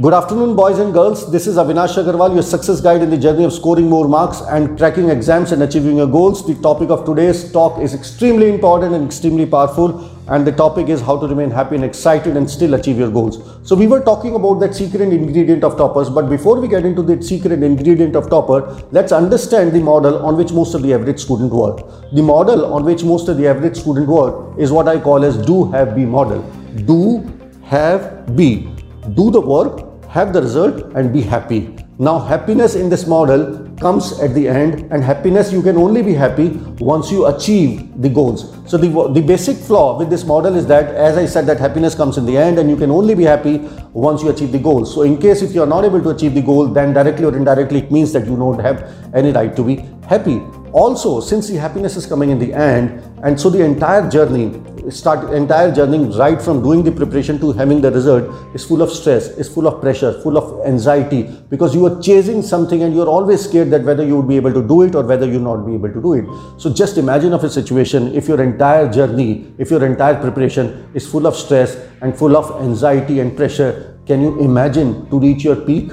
Good afternoon, boys and girls. This is Avinash Agarwal, your success guide in the journey of scoring more marks and cracking exams and achieving your goals. The topic of today's talk is extremely important and extremely powerful, and the topic is how to remain happy and excited and still achieve your goals. So, we were talking about that secret ingredient of toppers, but before we get into the secret ingredient of topper, let's understand the model on which most of the average student work. The model on which most of the average student work is what I call as do have be model. Do have be. Do the work have the result and be happy. Now happiness in this model comes at the end and happiness you can only be happy once you achieve the goals. So the, the basic flaw with this model is that as I said that happiness comes in the end and you can only be happy once you achieve the goals. So in case if you are not able to achieve the goal then directly or indirectly it means that you don't have any right to be happy. Also since the happiness is coming in the end and so the entire journey start entire journey right from doing the preparation to having the result is full of stress is full of pressure full of anxiety because you are chasing something and you're always scared that whether you would be able to do it or whether you'll not be able to do it. So just imagine of a situation if your entire journey if your entire preparation is full of stress and full of anxiety and pressure can you imagine to reach your peak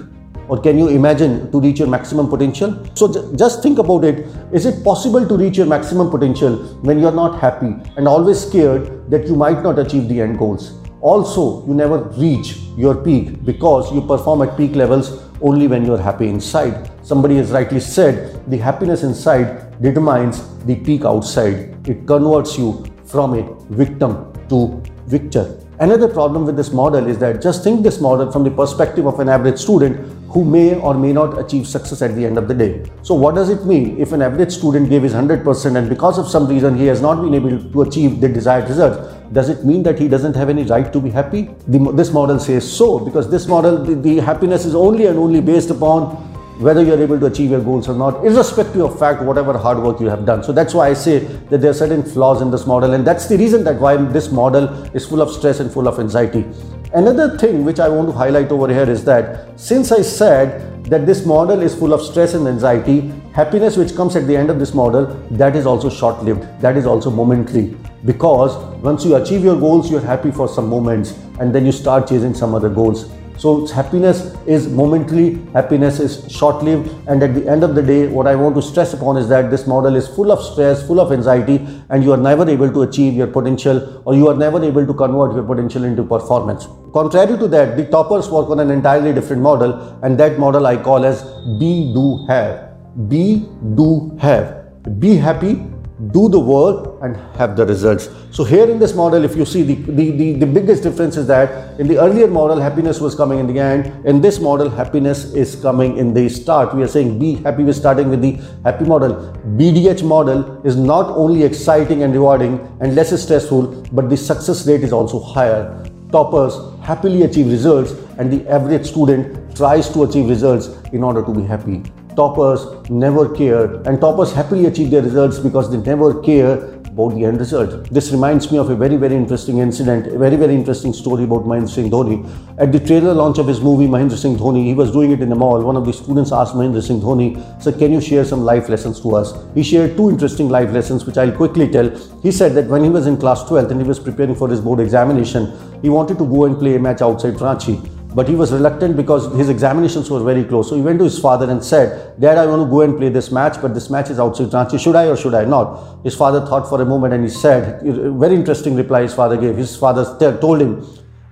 or can you imagine to reach your maximum potential? So just think about it. Is it possible to reach your maximum potential when you're not happy and always scared that you might not achieve the end goals? Also, you never reach your peak because you perform at peak levels only when you're happy inside. Somebody has rightly said the happiness inside determines the peak outside. It converts you from a victim to victor. Another problem with this model is that just think this model from the perspective of an average student who may or may not achieve success at the end of the day. So what does it mean if an average student gave his 100% and because of some reason he has not been able to achieve the desired result, does it mean that he doesn't have any right to be happy? The, this model says so because this model, the, the happiness is only and only based upon whether you're able to achieve your goals or not, irrespective of fact, whatever hard work you have done. So that's why I say that there are certain flaws in this model, and that's the reason that why this model is full of stress and full of anxiety. Another thing which I want to highlight over here is that since I said that this model is full of stress and anxiety, happiness which comes at the end of this model, that is also short lived, that is also momentary. Because once you achieve your goals, you're happy for some moments and then you start chasing some other goals. So happiness is momentary, happiness is short-lived and at the end of the day what I want to stress upon is that this model is full of stress, full of anxiety and you are never able to achieve your potential or you are never able to convert your potential into performance. Contrary to that, the toppers work on an entirely different model and that model I call as be, do, have. Be, do, have. Be happy, do the work and have the results. So here in this model, if you see the, the, the, the, biggest difference is that in the earlier model, happiness was coming in the end. In this model, happiness is coming in the start. We are saying be happy, we're starting with the happy model. BDH model is not only exciting and rewarding and less stressful, but the success rate is also higher. Toppers happily achieve results and the average student tries to achieve results in order to be happy toppers never care and toppers happily achieve their results because they never care about the end result. This reminds me of a very, very interesting incident, a very, very interesting story about Mahendra Singh Dhoni. At the trailer launch of his movie Mahendra Singh Dhoni, he was doing it in the mall. One of the students asked Mahendra Singh Dhoni, Sir, can you share some life lessons to us? He shared two interesting life lessons, which I'll quickly tell. He said that when he was in class 12th and he was preparing for his board examination, he wanted to go and play a match outside Ranchi but he was reluctant because his examinations were very close. So he went to his father and said, Dad, I want to go and play this match, but this match is outside Ranchi. Should I or should I not? His father thought for a moment and he said, very interesting reply his father gave. His father told him,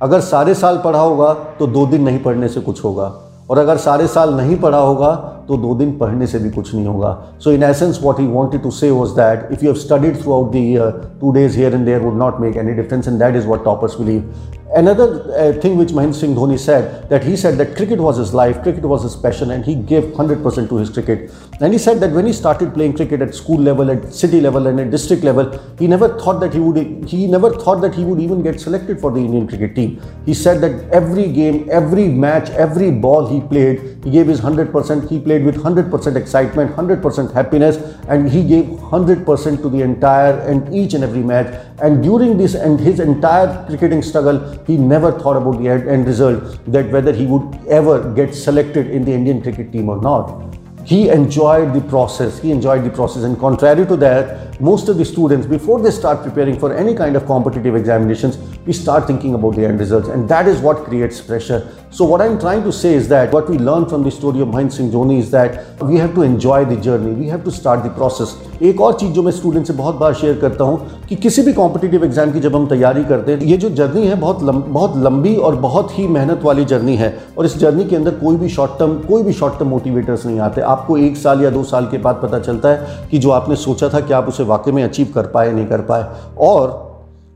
अगर सारे साल पढ़ा होगा तो दो दिन नहीं पढ़ने से कुछ होगा और अगर सारे साल नहीं पढ़ा होगा तो दो दिन पढ़ने से भी कुछ नहीं होगा। So in essence what he wanted to say was that if you have studied throughout the year two days here and there would not make any difference and that is what toppers believe another thing which Mahendra Singh Dhoni said that he said that cricket was his life cricket was his passion and he gave hundred percent to his cricket and he said that when he started playing cricket at school level at city level and at district level he never thought that he would he never thought that he would even get selected for the Indian cricket team he said that every game every match every ball he played he gave his hundred percent he play with 100% excitement, 100% happiness, and he gave 100% to the entire and each and every match. And during this and his entire cricketing struggle, he never thought about the end result that whether he would ever get selected in the Indian cricket team or not. He enjoyed the process. He enjoyed the process. And contrary to that most of the students, before they start preparing for any kind of competitive examinations, we start thinking about the end results, and that is what creates pressure. So, what I'm trying to say is that what we learn from the story of Mahendra Singh Dhoni is that we have to enjoy the journey, we have to start the process. एक और चीज़ जो मैं student से बहुत बार share करता हूँ कि किसी भी कॉम्पिटिटिव एग्ज़ाम की जब हम तैयारी करते हैं ये जो जर्नी है बहुत लम, बहुत लंबी और बहुत ही मेहनत वाली जर्नी है और इस जर्नी के अंदर कोई भी शॉर्ट टर्म कोई भी शॉर्ट टर्म मोटिवेटर्स नहीं आते आपको एक साल या दो साल के बाद पता चलता है कि जो आपने सोचा था कि आप उसे वाकई में अचीव कर पाए नहीं कर पाए और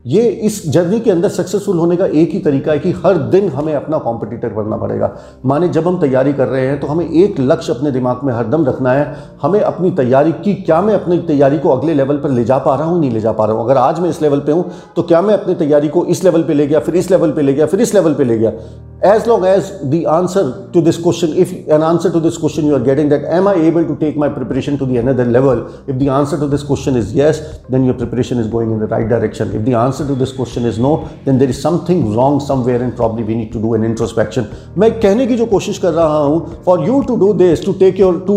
ये इस जर्नी के अंदर सक्सेसफुल होने का एक ही तरीका है कि हर दिन हमें अपना कॉम्पिटिटर बनना पड़ेगा। माने जब हम तैयारी कर रहे हैं तो हमें एक लक्ष्य अपने दिमाग में हरदम रखना है, हमें अपनी तैयारी की क्या मैं अपनी तैयारी को अगले लेवल पर ले जा पा रहा हूँ, नहीं ले जा पा रहा हूँ? अगर आज मैं इस लेवल पर हूँ तो क्या मैं अपनी तैयारी को इस लेवल पर ले गया, फिर इस लेवल पर ले गया, फिर इस लेवल पर ले गया? As long as the answer to this question if an answer to this question you are getting that am I able to take my preparation to the another level if the answer to this question is yes then your preparation is going in the right direction if the answer answer to this question is no then there is something wrong somewhere and probably we need to do an introspection मैं कहने की जो कोशिश कर रहा हूँ for you to do this to take your to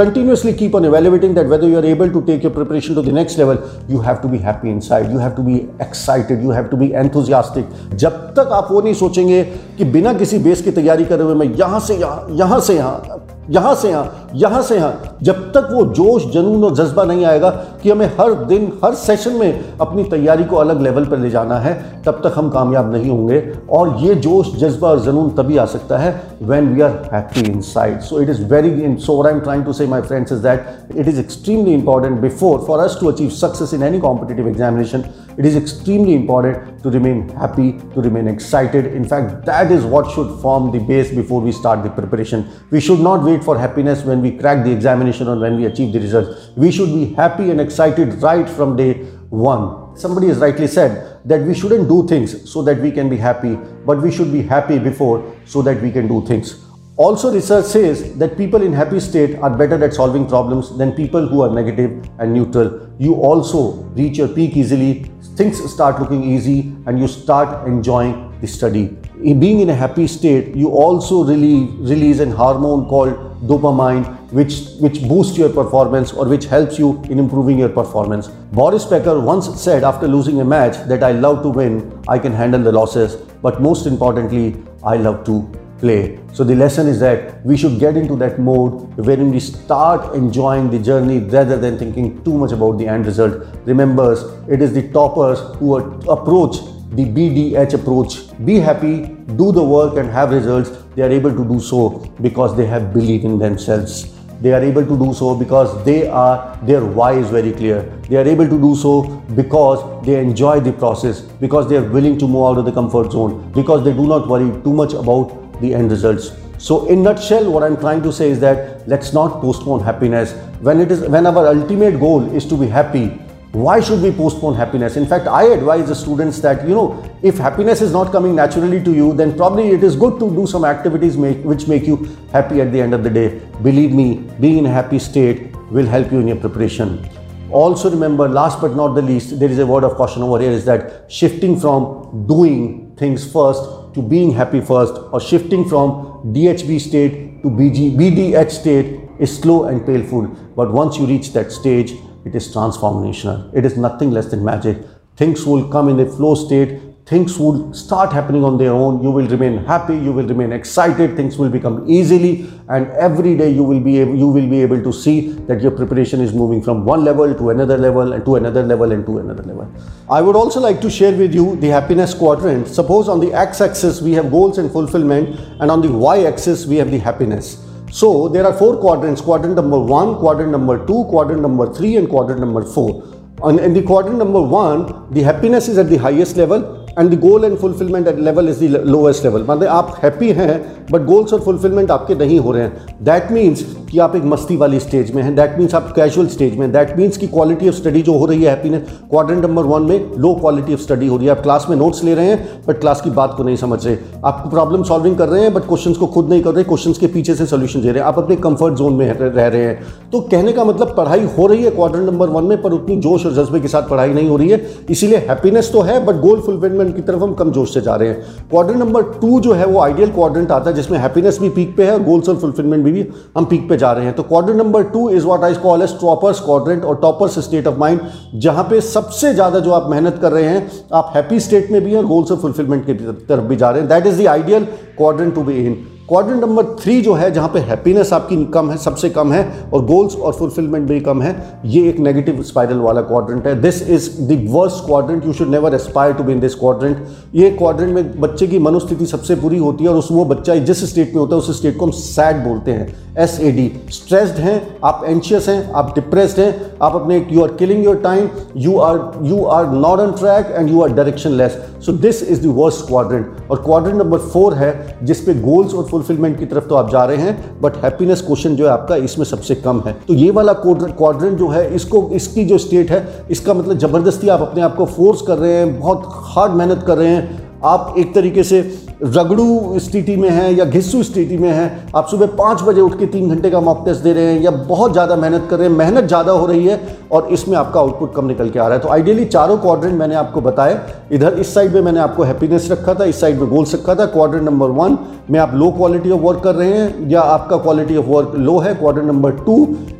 continuously keep on evaluating that whether you are able to take your preparation to the next level you have to be happy inside you have to be excited you have to be enthusiastic जब तक आप वो नहीं सोचेंगे कि बिना किसी base की तैयारी करे हुए मैं यहाँ से यहाँ यहाँ से यहाँ यहाँ से यहाँ यहाँ से यहाँ, जब तक वो जोश, जनून और जज्बा नहीं आएगा कि हमें हर दिन, हर सेशन में अपनी तैयारी को अलग लेवल पर ले जाना है, तब तक हम कामयाब नहीं होंगे। और ये जोश, जज्बा और जनून तभी आ सकता है when we are happy inside so it is very in so I am trying to say my friends is that it is extremely important before for us to achieve success in any competitive examination it is extremely important to remain happy to remain excited in fact that is what should form the base before we start the preparation we should not wait for happiness when we crack the examination or when we achieve the results we should be happy and excited right from day one somebody has rightly said that we shouldn't do things so that we can be happy, but we should be happy before so that we can do things. Also, research says that people in happy state are better at solving problems than people who are negative and neutral. You also reach your peak easily, things start looking easy, and you start enjoying the study. Being in a happy state, you also release, release an hormone called dopamine, which, which boosts your performance or which helps you in improving your performance. Boris Becker once said after losing a match that I love to win, I can handle the losses, but most importantly, I love to play. So the lesson is that we should get into that mode wherein we start enjoying the journey rather than thinking too much about the end result. Remember, it is the toppers who approach the BDH approach. Be happy, do the work and have results. They are able to do so because they have belief in themselves. They are able to do so because they are their why is very clear. They are able to do so because they enjoy the process, because they are willing to move out of the comfort zone, because they do not worry too much about the end results. So in nutshell, what I'm trying to say is that let's not postpone happiness. When it is when our ultimate goal is to be happy, why should we postpone happiness? In fact i advise the students that you know if happiness is not coming naturally to you then probably it is good to do some activities make, which make you happy at the end of the day. Believe me being in a happy state will help you in your preparation. Also remember last but not the least there is a word of caution over here is that shifting from doing things first to being happy first or shifting from dhb state to BG, bdh state is slow and painful. But once you reach that stage it is transformational. It is nothing less than magic. Things will come in a flow state. Things will start happening on their own. You will remain happy. You will remain excited. Things will become easily, and every day you will be able, you will be able to see that your preparation is moving from one level to another level and to another level and to another level. I would also like to share with you the happiness quadrant. Suppose on the x-axis we have goals and fulfillment, and on the y-axis we have the happiness. So there are four quadrants, quadrant number one, quadrant number two, quadrant number three and quadrant number four. And in the quadrant number one, the happiness is at the highest level and the goal and fulfilment at level is the lowest level मतलब आप happy हैं but goals और fulfilment आपके नहीं हो रहे हैं that means कि आप एक मस्ती वाली स्टेज में हैं। दैट मीन्स आप कैजुअल स्टेज में दैट मीन्स की क्वालिटी ऑफ़ स्टडी जो हो रही है हैप्पीनेस क्वाड्रेंट नंबर वन में लो क्वालिटी ऑफ़ स्टडी हो रही है। आप क्लास में नोट्स ले रहे हैं बट क्लास की बात को नहीं समझ रहे। आप प्रॉब्लम सॉल्विंग कर रहे हैं बट क्वेश्चन को खुद नहीं कर रहे। क्वेश्चन के पीछे से सोल्यूशन दे रहे हैं। आप अपने कंफर्ट जोन में रह रहे हैं। तो कहने का मतलब पढ़ाई हो रही है क्वाड्रेंट नंबर वन में पर उतनी जोश और जज्बे के साथ पढ़ाई नहीं हो रही है। इसीलिए हैप्पीनेस तो है बट गोल फुलफिलमेंट की तरफ़ हम कम जोश से जा रहे हैं। क्वाड्रेंट नंबर टू जो है वो आइडियल क्वाड्रेंट आता है जिसमें हैप्पीनेस भी पीक पे है और गोल्स और फुलफिलमेंट भी, भी हम पीक पे जा रहे हैं। तो quadrant number two is what I call as toppers quadrant और टॉपर्स स्टेट ऑफ़ माइंड जहाँ पे सबसे ज़्यादा जो आप मेहनत कर रहे हैं, आप हैप्पी स्टेट में भी हैं गोल्स और फुलफिलमेंट की तरफ़ भी जा रहे हैं। That is the ideal quadrant to be in quadrant number three जो है, जहाँ पे हैप्पीनेस आपकी कम है, सबसे कम है, और गोल्स और फुलफिलमेंट भी कम है, ये एक नेगेटिव स्पाइरल वाला क्वाड्रेंट है। This is the worst quadrant you should never aspire to be in this quadrant ये क्वाड्रेंट में बच्चे की मनोस्थिति सबसे बुरी होती है, और उस वो बच्चा जिस स्टेट में होता है, उस स्टेट को हम सैड बोलते हैं। एस ए डी स्ट्रेस्ड हैं, आप एंशियस हैं, आप डिप्रेस्ड हैं, आप अपने you are killing your time you are you are not on track and you are directionless so this is the worst quadrant और क्वाड्रेंट नंबर फोर है जिसपे गोल्स और फुलफिलमेंट की तरफ़ तो आप जा रहे हैं बट हैप्पीनेस क्वेश्चन जो है आपका इसमें सबसे कम है। तो ये वाला क्वाड्रेंट जो है, इसको, इसकी जो स्टेट है, इसका मतलब ज़बरदस्ती आप अपने आप को फोर्स कर रहे हैं, बहुत हार्ड मेहनत कर रहे हैं। आप एक तरीके से रगड़ू स्थिति में हैं या घिस्सू स्थिति में हैं, आप सुबह पाँच बजे उठ के तीन घंटे का मॉक टेस्ट दे रहे हैं या बहुत ज़्यादा मेहनत कर रहे हैं, मेहनत ज़्यादा हो रही है और इसमें आपका आउटपुट कम निकल के आ रहा है। तो आइडियली चारों क्वाड्रेंट मैंने आपको बताया। इधर इस साइड में मैंने आपको हैप्पीनेस रखा था, इस साइड में गोल्स रखा था। क्वाड्रेंट नंबर वन में आप लो क्वालिटी ऑफ़ वर्क कर रहे हैं या आपका क्वालिटी ऑफ़ वर्क लो है। क्वाड्रेंट नंबर टू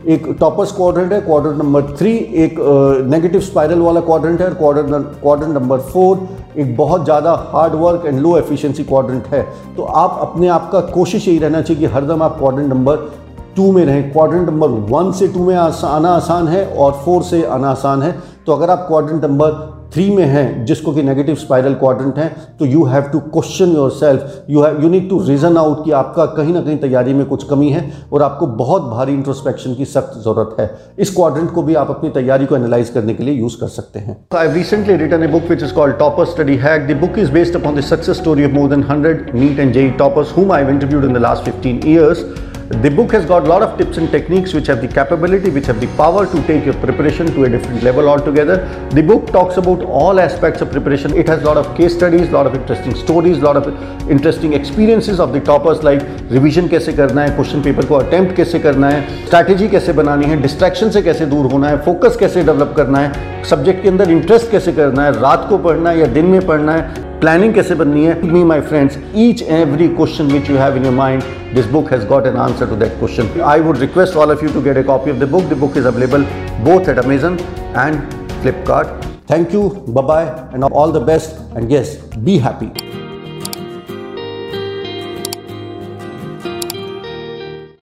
एक टॉपर्स क्वाड्रेंट है। क्वाड्रेंट नंबर थ्री एक नेगेटिव स्पाइरल वाला क्वाड्रेंट है। क्वाड्रेंट नंबर फोर एक बहुत ज़्यादा hard work and low efficiency quadrant है। तो आप अपने आप का कोशिश यही रहना चाहिए कि हरदम आप क्वाड्रेंट नंबर टू में रहें। क्वाड्रेंट नंबर वन से टू में आना आसान है और फोर से आना आसान है। तो अगर आप क्वाड्रेंट नंबर थ्री में हैं, जिसको कि नेगेटिव स्पाइरल क्वाड्रेंट है तो you have to question yourself you have you need to reason out कि आपका कहीं ना कहीं तैयारी में कुछ कमी है और आपको बहुत भारी इंट्रोस्पेक्शन की सख्त ज़रूरत है। इस क्वाड्रेंट को भी आप अपनी तैयारी को एनालाइज करने के लिए यूज़ कर सकते हैं। I recently written a book which is called topper study hack the book is based upon the success story of more than hundred NEET and JEE toppers whom I interviewed in the last fifteen years The book has got a lot of tips and techniques which have the capability, which have the power to take your preparation to a different level altogether. The book talks about all aspects of preparation. It has a lot of case studies, a lot of interesting stories, a lot of interesting experiences of the toppers like revision कैसे करना है, question paper को attempt कैसे करना है, strategy कैसे बनानी है, distraction से कैसे दूर होना है, focus कैसे develop करना है, subject के अंदर interest कैसे करना है, रात को पढ़ना है या दिन में पढ़ना है, प्लानिंग कैसे बननी है? Me my friends each every question which you have in your mind this book has got an answer to that question I would request all of you to get a copy of the book the book is available both at Amazon and Flipkart thank you bye and all the best and yes be happy